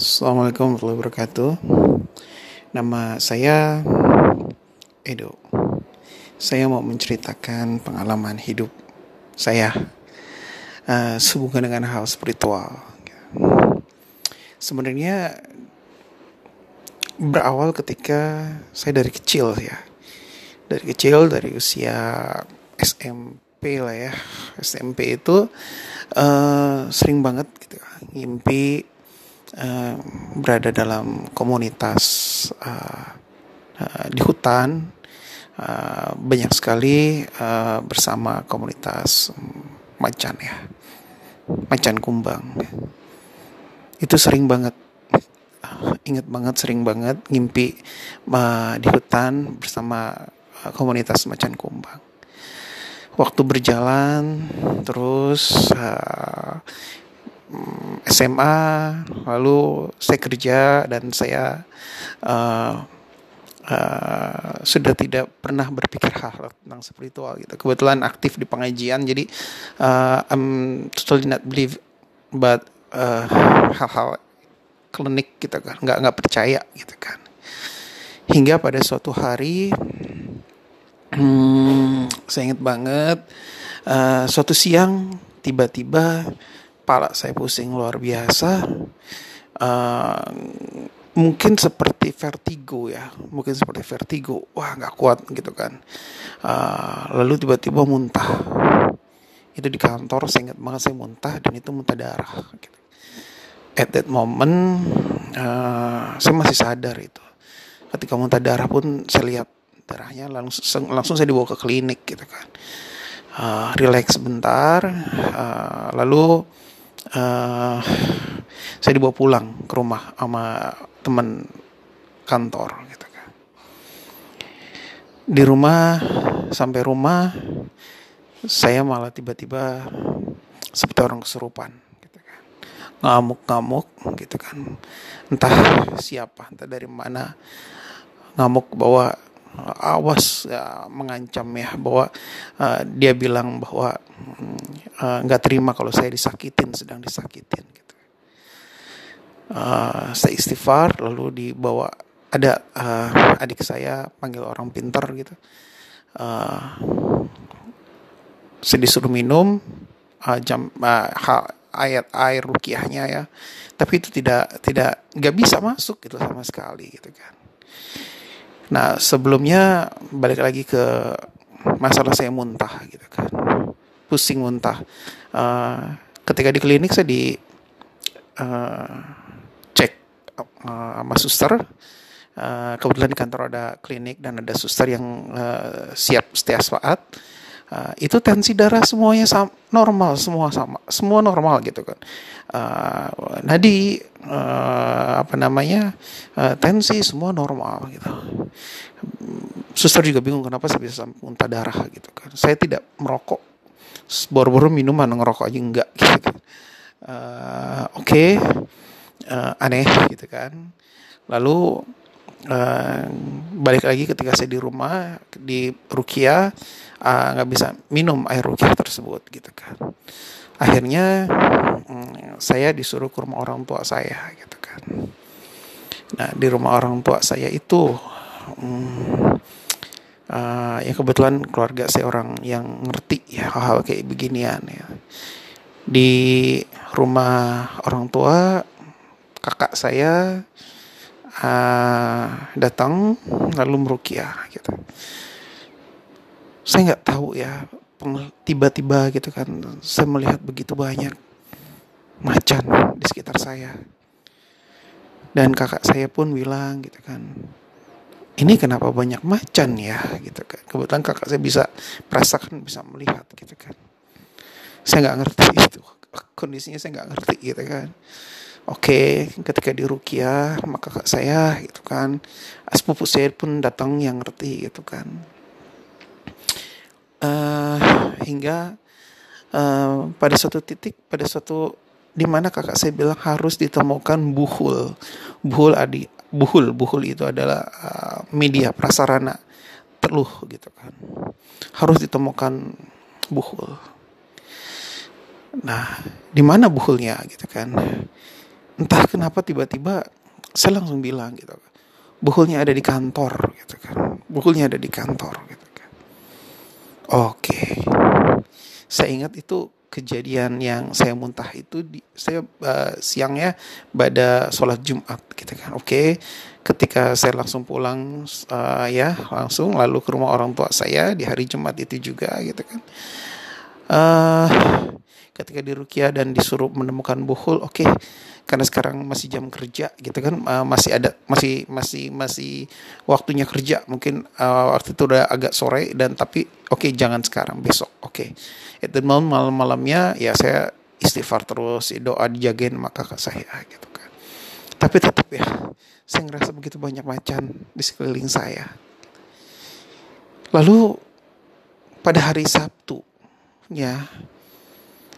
Assalamualaikum warahmatullahi wabarakatuh. Nama saya Edo. Saya mau menceritakan pengalaman hidup saya uh, sehubungan dengan hal spiritual. Sebenarnya berawal ketika saya dari kecil ya, dari kecil dari usia SMP lah ya, SMP itu uh, sering banget gitu ngimpi uh, berada dalam komunitas uh, uh, di hutan uh, banyak sekali uh, bersama komunitas macan ya macan kumbang. Itu sering banget uh, ingat banget sering banget ngimpi uh, di hutan bersama uh, komunitas macan kumbang. Waktu berjalan terus uh, SMA lalu saya kerja dan saya uh, uh, sudah tidak pernah berpikir hal tentang spiritual gitu. Kebetulan aktif di pengajian jadi uh, I'm totally not believe but uh, hal-hal klinik gitu kan nggak nggak percaya gitu kan. Hingga pada suatu hari hmm, saya ingat banget uh, suatu siang tiba-tiba kepala saya pusing luar biasa. Uh, mungkin seperti vertigo ya, mungkin seperti vertigo. Wah nggak kuat gitu kan. Uh, lalu tiba-tiba muntah. Itu di kantor saya ingat banget saya muntah dan itu muntah darah. Gitu. At that moment uh, saya masih sadar itu. Ketika muntah darah pun saya lihat darahnya langsung langsung saya dibawa ke klinik gitu kan. Uh, relax sebentar, uh, lalu uh, saya dibawa pulang ke rumah sama teman kantor gitu kan. Di rumah sampai rumah saya malah tiba-tiba seperti orang kesurupan gitu kan. Ngamuk-ngamuk gitu kan. Entah siapa, entah dari mana ngamuk bahwa awas ya, mengancam ya bahwa uh, dia bilang bahwa uh, nggak terima kalau saya disakitin sedang disakitin gitu. Uh, saya istighfar lalu dibawa ada uh, adik saya panggil orang pintar gitu. Uh, saya disuruh minum uh, jam uh, ayat air rukiahnya ya, tapi itu tidak tidak nggak bisa masuk gitu sama sekali gitu kan Nah sebelumnya balik lagi ke masalah saya muntah gitu kan, pusing muntah. Uh, ketika di klinik saya di uh, cek uh, sama suster. Uh, kebetulan di kantor ada klinik dan ada suster yang uh, siap setiap saat uh, itu tensi darah semuanya sama, normal semua sama semua normal gitu kan. Uh, nadi uh, apa namanya uh, tensi semua normal gitu. Suster juga bingung kenapa saya bisa muntah darah gitu kan. Saya tidak merokok baru-baru minuman ngerokok aja enggak gitu. Kan uh, oke okay. uh, aneh gitu kan. Lalu uh, balik lagi ketika saya di rumah di Rukia uh, nggak uh, bisa minum air rukiah tersebut gitu kan. Akhirnya um, saya disuruh ke rumah orang tua saya gitu kan. Nah di rumah orang tua saya itu um, uh, ya kebetulan keluarga saya orang yang ngerti ya hal-hal kayak beginian ya. Di rumah orang tua kakak saya uh, datang lalu merukiah gitu. Saya nggak tahu ya tiba-tiba gitu kan saya melihat begitu banyak macan di sekitar saya. Dan kakak saya pun bilang gitu kan ini kenapa banyak macan ya? gitu kan. Kebetulan kakak saya bisa merasakan bisa melihat gitu kan. Saya nggak ngerti itu kondisinya saya nggak ngerti gitu kan Oke, okay, ketika di Rukia, maka kakak saya gitu kan, sepupu saya pun datang yang ngerti gitu kan. Uh, hingga uh, pada suatu titik pada suatu di mana kakak saya bilang harus ditemukan buhul. Buhul adi buhul buhul itu adalah uh, media prasarana teluh gitu kan. Harus ditemukan buhul. Nah di mana buhulnya gitu kan entah kenapa tiba-tiba saya langsung bilang gitu bukulnya ada di kantor gitu kan. Bukulnya ada di kantor gitu kan. Oke. Saya ingat itu kejadian yang saya muntah itu di saya uh, siangnya pada sholat Jumat gitu kan. Oke. Ketika saya langsung pulang uh, ya langsung lalu ke rumah orang tua saya di hari Jumat itu juga gitu kan. Uh, ketika di Rukia dan disuruh menemukan buhul oke okay, karena sekarang masih jam kerja gitu kan uh, masih ada masih masih masih waktunya kerja mungkin uh, waktu itu udah agak sore dan tapi oke okay, jangan sekarang besok oke okay. itu malam malam malamnya ya saya istighfar terus doa dijagain maka saya gitu kan tapi tetap ya saya ngerasa begitu banyak macan di sekeliling saya lalu pada hari Sabtu ya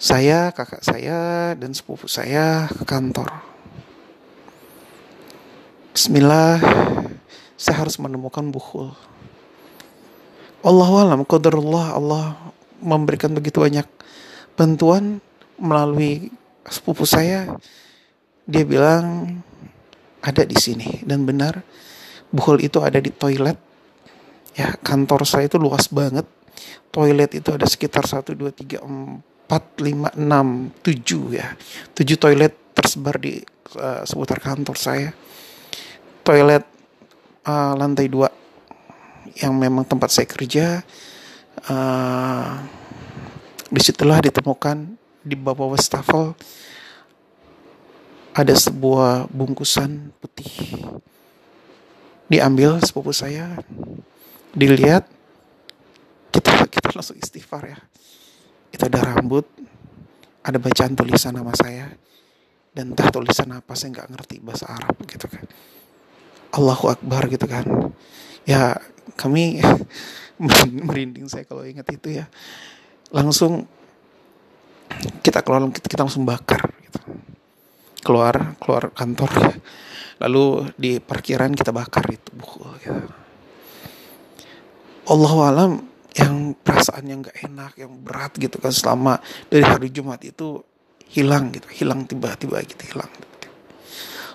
saya, kakak saya, dan sepupu saya ke kantor. Bismillah, saya harus menemukan buhul. Allah alam, qadarullah Allah memberikan begitu banyak bantuan melalui sepupu saya. Dia bilang ada di sini dan benar buhul itu ada di toilet. Ya, kantor saya itu luas banget. Toilet itu ada sekitar 1 2 3 4 4, 5, 6, 7 ya. 7 toilet tersebar di uh, seputar kantor saya. Toilet uh, lantai 2 yang memang tempat saya kerja. Uh, di situlah ditemukan di bawah wastafel ada sebuah bungkusan putih. Diambil sepupu saya, dilihat, kita kita langsung istighfar ya itu ada rambut, ada bacaan tulisan nama saya, dan entah tulisan apa saya nggak ngerti bahasa Arab gitu kan. Allahu Akbar gitu kan. Ya kami merinding saya kalau ingat itu ya. Langsung kita keluar kita, langsung bakar gitu. Keluar keluar kantor. Lalu di parkiran kita bakar itu buku gitu. Allah alam yang perasaan yang gak enak, yang berat gitu kan selama dari hari Jumat itu hilang gitu, hilang tiba-tiba gitu hilang.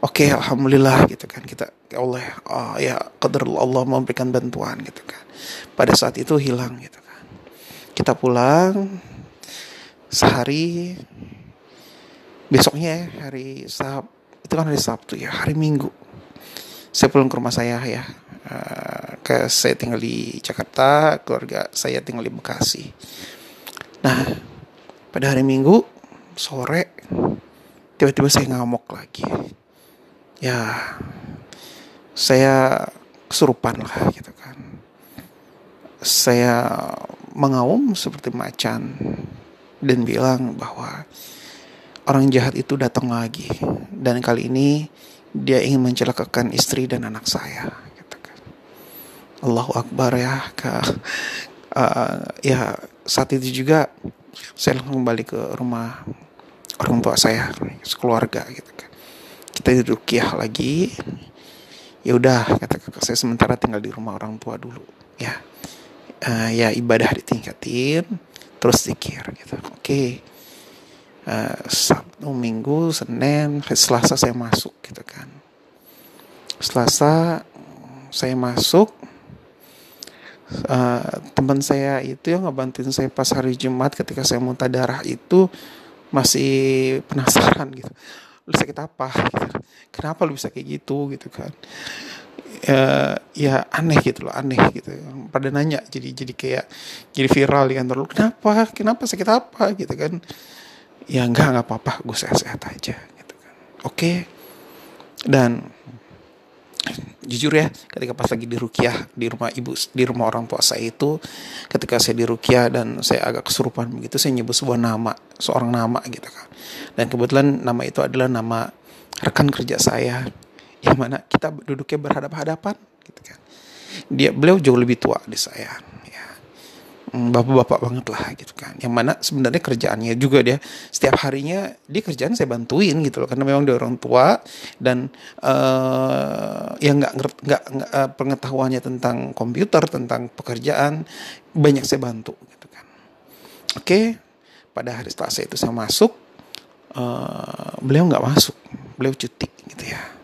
Oke, okay, alhamdulillah gitu kan kita ya Allah oh, ya qadar Allah memberikan bantuan gitu kan. Pada saat itu hilang gitu kan. Kita pulang sehari besoknya hari Sab itu kan hari Sabtu ya, hari Minggu. Saya pulang ke rumah saya ya Ke saya tinggal di Jakarta, keluarga saya tinggal di Bekasi. Nah, pada hari Minggu sore tiba-tiba saya ngamuk lagi. Ya, saya kesurupan lah gitu kan. Saya mengaum seperti macan dan bilang bahwa orang jahat itu datang lagi dan kali ini dia ingin mencelakakan istri dan anak saya Allahu Akbar ya ke uh, ya saat itu juga saya langsung kembali ke rumah orang tua saya sekeluarga gitu kan kita duduk ya lagi. Ya udah kata kakak saya sementara tinggal di rumah orang tua dulu ya. Uh, ya ibadah ditingkatin terus zikir gitu. Oke. Okay. uh, Sabtu Minggu Senin Selasa saya masuk gitu kan. Selasa saya masuk uh, teman saya itu yang ngebantuin saya pas hari Jumat ketika saya muntah darah itu masih penasaran gitu. Lu sakit apa? Gitu. kenapa lu bisa kayak gitu? Gitu kan. Ya, ya aneh gitu loh aneh gitu. Pada nanya jadi jadi kayak jadi viral di kantor lu kenapa? Kenapa sakit apa? Gitu kan. Ya enggak nggak apa-apa. Gue sehat-sehat aja. Gitu kan. Oke. Dan jujur ya ketika pas lagi di rukiah di rumah ibu di rumah orang tua saya itu ketika saya di rukiah dan saya agak kesurupan begitu saya nyebut sebuah nama seorang nama gitu kan. Dan kebetulan nama itu adalah nama rekan kerja saya yang mana kita duduknya berhadapan-hadapan gitu kan. Dia beliau jauh lebih tua dari saya Hmm, bapak-bapak banget lah gitu kan. Yang mana sebenarnya kerjaannya juga dia setiap harinya dia kerjaan saya bantuin gitu loh. Karena memang dia orang tua dan uh, yang nggak nggak uh, pengetahuannya tentang komputer tentang pekerjaan banyak saya bantu gitu kan. Oke pada hari Selasa itu saya masuk uh, beliau nggak masuk. Beliau cuti gitu ya.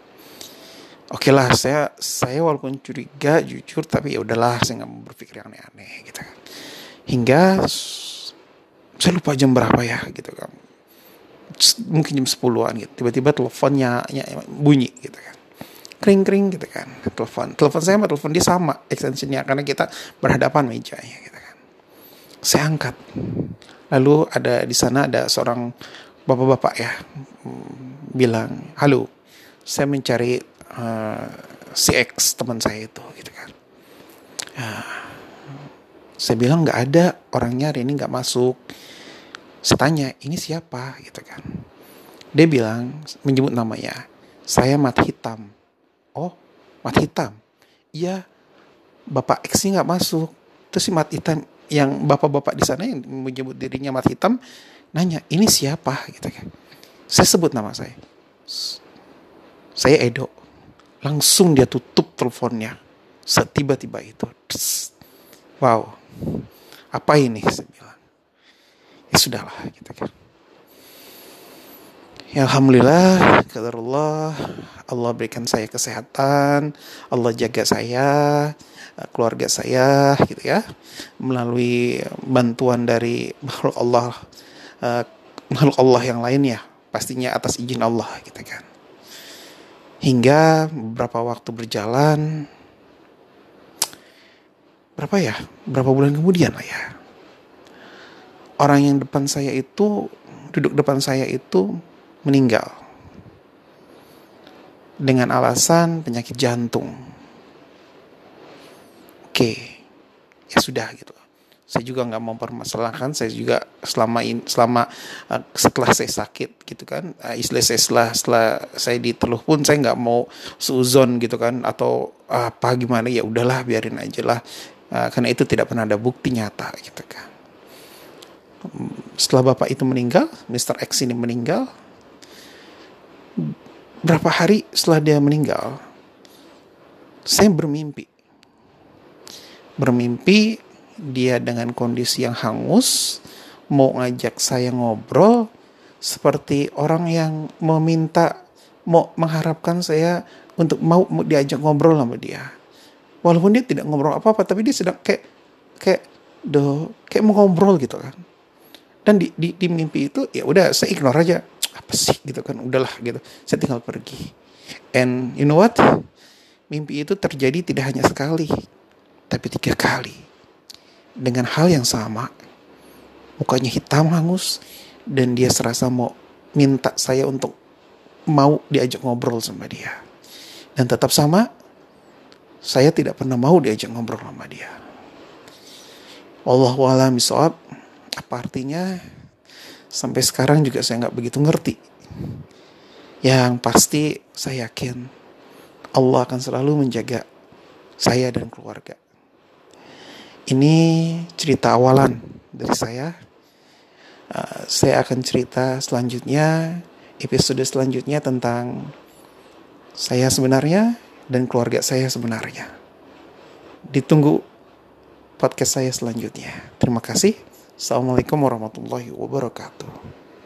Oke lah saya saya walaupun curiga jujur tapi ya udahlah saya nggak berpikir yang aneh-aneh gitu kan hingga saya lupa jam berapa ya gitu kan. Mungkin jam 10-an gitu. Tiba-tiba teleponnya bunyi gitu kan. Kering kering gitu kan telepon. Telepon saya sama telepon dia sama extensionnya karena kita berhadapan mejanya gitu kan. Saya angkat. Lalu ada di sana ada seorang bapak-bapak ya bilang halo saya mencari uh, si X teman saya itu gitu kan. Uh, saya bilang nggak ada orangnya hari ini nggak masuk. Saya tanya ini siapa? Gitu kan. Dia bilang menyebut namanya saya mat hitam. Oh mat hitam? Iya bapak X nggak masuk. Terus si mat hitam yang bapak-bapak di sana yang menyebut dirinya mat hitam nanya ini siapa? Gitu kan. Saya sebut nama saya. Saya Edo. Langsung dia tutup teleponnya. Setiba-tiba itu wow. Apa ini? Saya bilang. Ya sudahlah gitu kan. Ya Alhamdulillah, Allah, Allah berikan saya kesehatan, Allah jaga saya, Eh, keluarga saya gitu ya. Melalui bantuan dari makhluk Allah uh, makhluk Allah yang lainnya pastinya atas izin Allah gitu kan. Hingga beberapa waktu berjalan berapa ya? Berapa bulan kemudian lah ya. Orang yang depan saya itu duduk depan saya itu meninggal. Dengan alasan penyakit jantung. Oke. Ya sudah gitu. Saya juga nggak mau permasalahkan saya juga selama in, selama uh, setelah saya sakit gitu kan uh, istilah saya setelah setelah saya diteluh pun saya nggak mau suzon gitu kan atau apa gimana ya udahlah biarin aja lah uh, karena itu tidak pernah ada bukti nyata gitu kan setelah bapak itu meninggal Mr. X ini meninggal berapa hari setelah dia meninggal saya bermimpi bermimpi dia dengan kondisi yang hangus mau ngajak saya ngobrol seperti orang yang meminta mau mengharapkan saya untuk mau, mau diajak ngobrol sama dia walaupun dia tidak ngobrol apa apa tapi dia sedang kayak kayak do kayak mau ngobrol gitu kan. Dan di, di, di mimpi itu ya udah saya ignore aja. Apa sih gitu kan udahlah gitu. Saya tinggal pergi. And you know what? Mimpi itu terjadi tidak hanya sekali tapi tiga kali. Dengan hal yang sama. Mukanya hitam hangus dan dia serasa mau minta saya untuk mau diajak ngobrol sama dia. Dan tetap sama saya tidak pernah mau diajak ngobrol sama dia. Allah alam apa artinya? Sampai sekarang juga saya nggak begitu ngerti. Yang pasti saya yakin Allah akan selalu menjaga saya dan keluarga. Ini cerita awalan dari saya. Uh, saya akan cerita selanjutnya, episode selanjutnya tentang saya sebenarnya dan keluarga saya sebenarnya. Ditunggu podcast saya selanjutnya. Terima kasih. Assalamualaikum warahmatullahi wabarakatuh.